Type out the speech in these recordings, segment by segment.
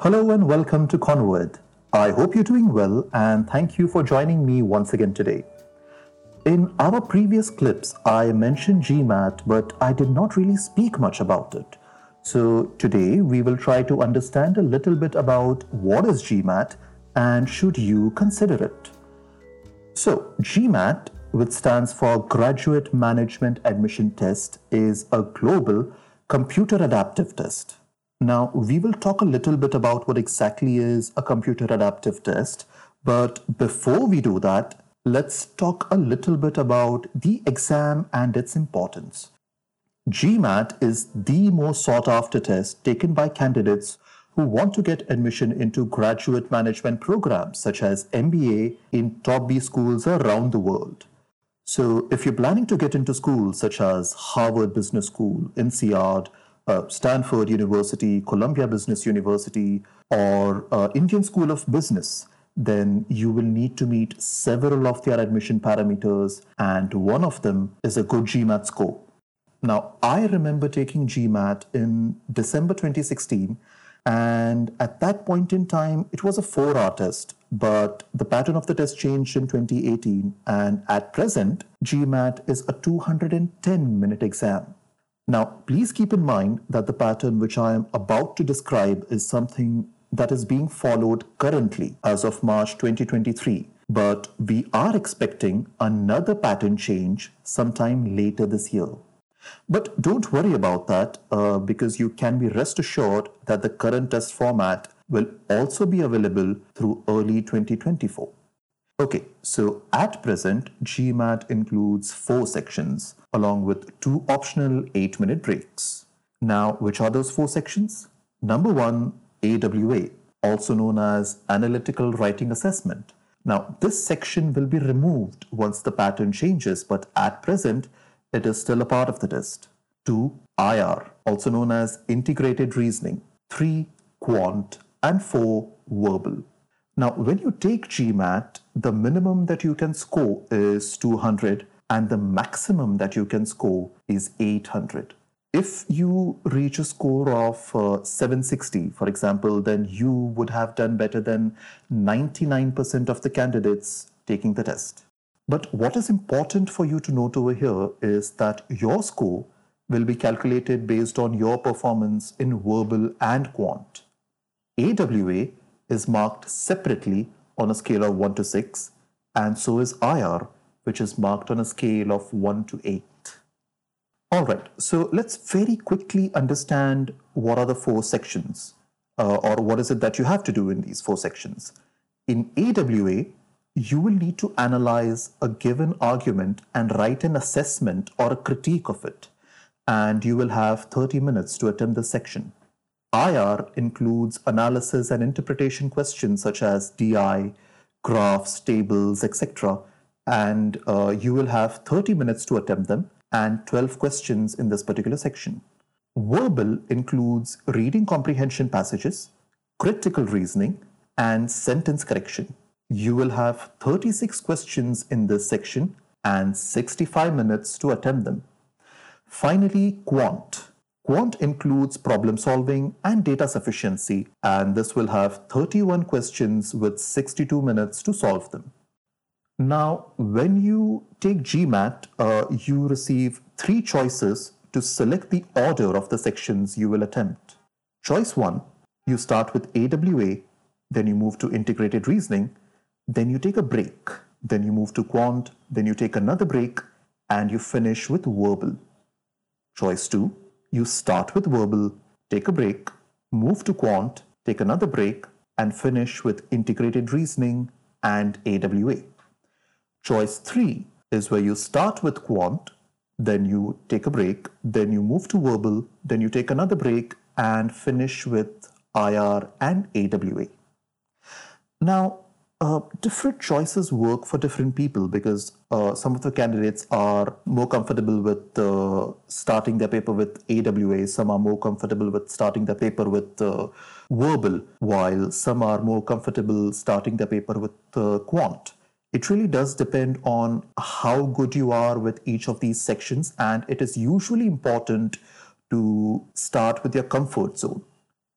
Hello and welcome to Conward. I hope you're doing well and thank you for joining me once again today. In our previous clips, I mentioned GMAT, but I did not really speak much about it. So today we will try to understand a little bit about what is GMAT and should you consider it. So GMAT, which stands for Graduate Management Admission Test, is a global computer adaptive test. Now, we will talk a little bit about what exactly is a computer adaptive test, but before we do that, let's talk a little bit about the exam and its importance. GMAT is the most sought after test taken by candidates who want to get admission into graduate management programs such as MBA in top B schools around the world. So, if you're planning to get into schools such as Harvard Business School, INSEAD, uh, Stanford University, Columbia Business University, or uh, Indian School of Business, then you will need to meet several of their admission parameters, and one of them is a good GMAT score. Now, I remember taking GMAT in December 2016, and at that point in time, it was a four hour test, but the pattern of the test changed in 2018, and at present, GMAT is a 210 minute exam. Now, please keep in mind that the pattern which I am about to describe is something that is being followed currently as of March 2023. But we are expecting another pattern change sometime later this year. But don't worry about that uh, because you can be rest assured that the current test format will also be available through early 2024. Okay, so at present, GMAT includes four sections along with two optional eight minute breaks. Now, which are those four sections? Number one, AWA, also known as Analytical Writing Assessment. Now, this section will be removed once the pattern changes, but at present, it is still a part of the test. 2. IR, also known as Integrated Reasoning. 3. Quant. And 4. Verbal. Now, when you take GMAT, the minimum that you can score is 200 and the maximum that you can score is 800. If you reach a score of uh, 760, for example, then you would have done better than 99% of the candidates taking the test. But what is important for you to note over here is that your score will be calculated based on your performance in verbal and quant. AWA is marked separately on a scale of 1 to 6, and so is IR, which is marked on a scale of 1 to 8. All right, so let's very quickly understand what are the four sections, uh, or what is it that you have to do in these four sections. In AWA, you will need to analyze a given argument and write an assessment or a critique of it, and you will have 30 minutes to attempt this section. IR includes analysis and interpretation questions such as DI, graphs, tables, etc. And uh, you will have 30 minutes to attempt them and 12 questions in this particular section. Verbal includes reading comprehension passages, critical reasoning, and sentence correction. You will have 36 questions in this section and 65 minutes to attempt them. Finally, quant Quant includes problem solving and data sufficiency, and this will have 31 questions with 62 minutes to solve them. Now, when you take GMAT, uh, you receive three choices to select the order of the sections you will attempt. Choice 1, you start with AWA, then you move to integrated reasoning, then you take a break, then you move to quant, then you take another break, and you finish with verbal. Choice 2, you start with verbal, take a break, move to quant, take another break, and finish with integrated reasoning and AWA. Choice 3 is where you start with quant, then you take a break, then you move to verbal, then you take another break, and finish with IR and AWA. Now, uh, different choices work for different people because uh, some of the candidates are more comfortable with uh, starting their paper with AWA, some are more comfortable with starting their paper with uh, verbal, while some are more comfortable starting their paper with uh, quant. It really does depend on how good you are with each of these sections, and it is usually important to start with your comfort zone.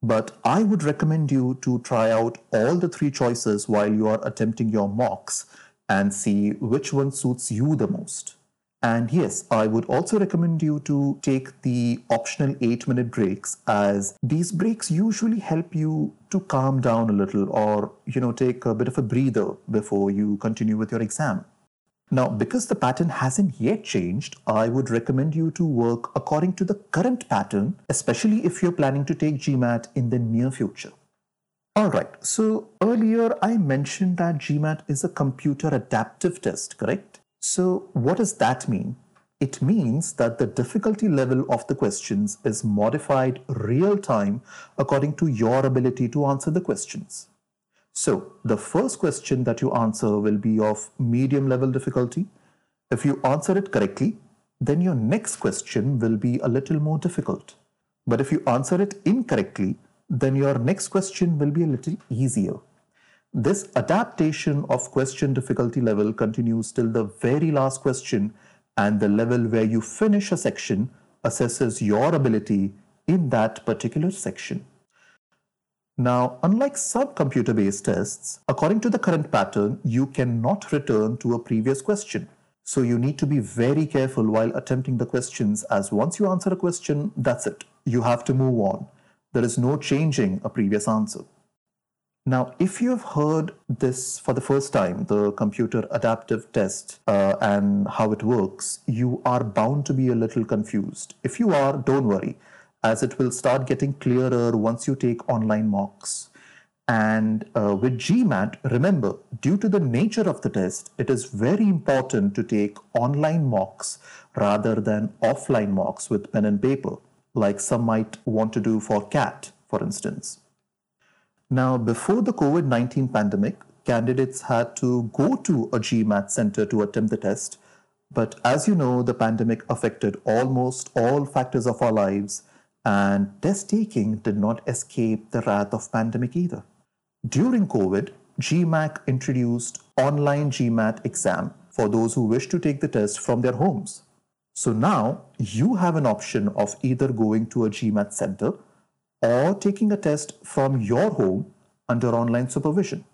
But I would recommend you to try out all the three choices while you are attempting your mocks and see which one suits you the most. And yes, I would also recommend you to take the optional eight minute breaks as these breaks usually help you to calm down a little or, you know, take a bit of a breather before you continue with your exam. Now, because the pattern hasn't yet changed, I would recommend you to work according to the current pattern, especially if you're planning to take GMAT in the near future. Alright, so earlier I mentioned that GMAT is a computer adaptive test, correct? So, what does that mean? It means that the difficulty level of the questions is modified real time according to your ability to answer the questions. So the first question that you answer will be of medium level difficulty. If you answer it correctly, then your next question will be a little more difficult. But if you answer it incorrectly, then your next question will be a little easier. This adaptation of question difficulty level continues till the very last question and the level where you finish a section assesses your ability in that particular section. Now, unlike some computer-based tests, according to the current pattern, you cannot return to a previous question. So you need to be very careful while attempting the questions as once you answer a question, that's it. You have to move on. There is no changing a previous answer. Now, if you have heard this for the first time, the computer adaptive test uh, and how it works, you are bound to be a little confused. If you are, don't worry as it will start getting clearer once you take online mocks. And uh, with GMAT, remember, due to the nature of the test, it is very important to take online mocks rather than offline mocks with pen and paper, like some might want to do for CAT, for instance. Now, before the COVID 19 pandemic, candidates had to go to a GMAT center to attempt the test. But as you know, the pandemic affected almost all factors of our lives, and test taking did not escape the wrath of pandemic either. During COVID, GMAC introduced online GMAT exam for those who wish to take the test from their homes. So now you have an option of either going to a GMAT center or taking a test from your home under online supervision.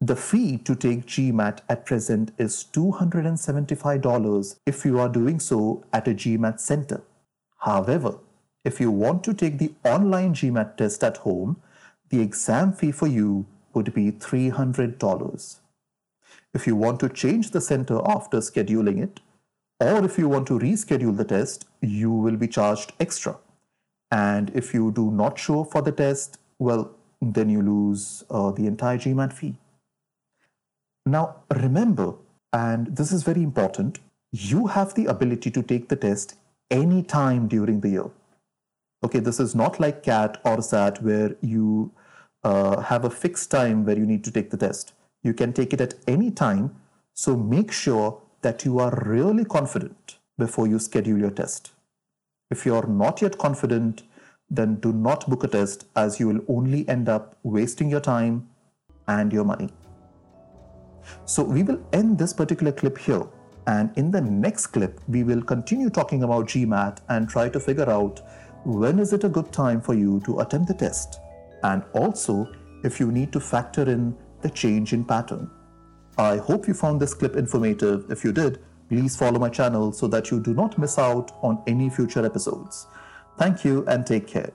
The fee to take GMAT at present is $275 if you are doing so at a GMAT center. However, if you want to take the online GMAT test at home, the exam fee for you would be $300. If you want to change the center after scheduling it, or if you want to reschedule the test, you will be charged extra. And if you do not show for the test, well, then you lose uh, the entire GMAT fee. Now, remember, and this is very important, you have the ability to take the test anytime during the year. Okay, this is not like CAT or SAT where you uh, have a fixed time where you need to take the test. You can take it at any time. So make sure that you are really confident before you schedule your test. If you're not yet confident, then do not book a test as you will only end up wasting your time and your money. So we will end this particular clip here. And in the next clip, we will continue talking about GMAT and try to figure out when is it a good time for you to attempt the test, and also if you need to factor in the change in pattern. I hope you found this clip informative. If you did, please follow my channel so that you do not miss out on any future episodes. Thank you and take care.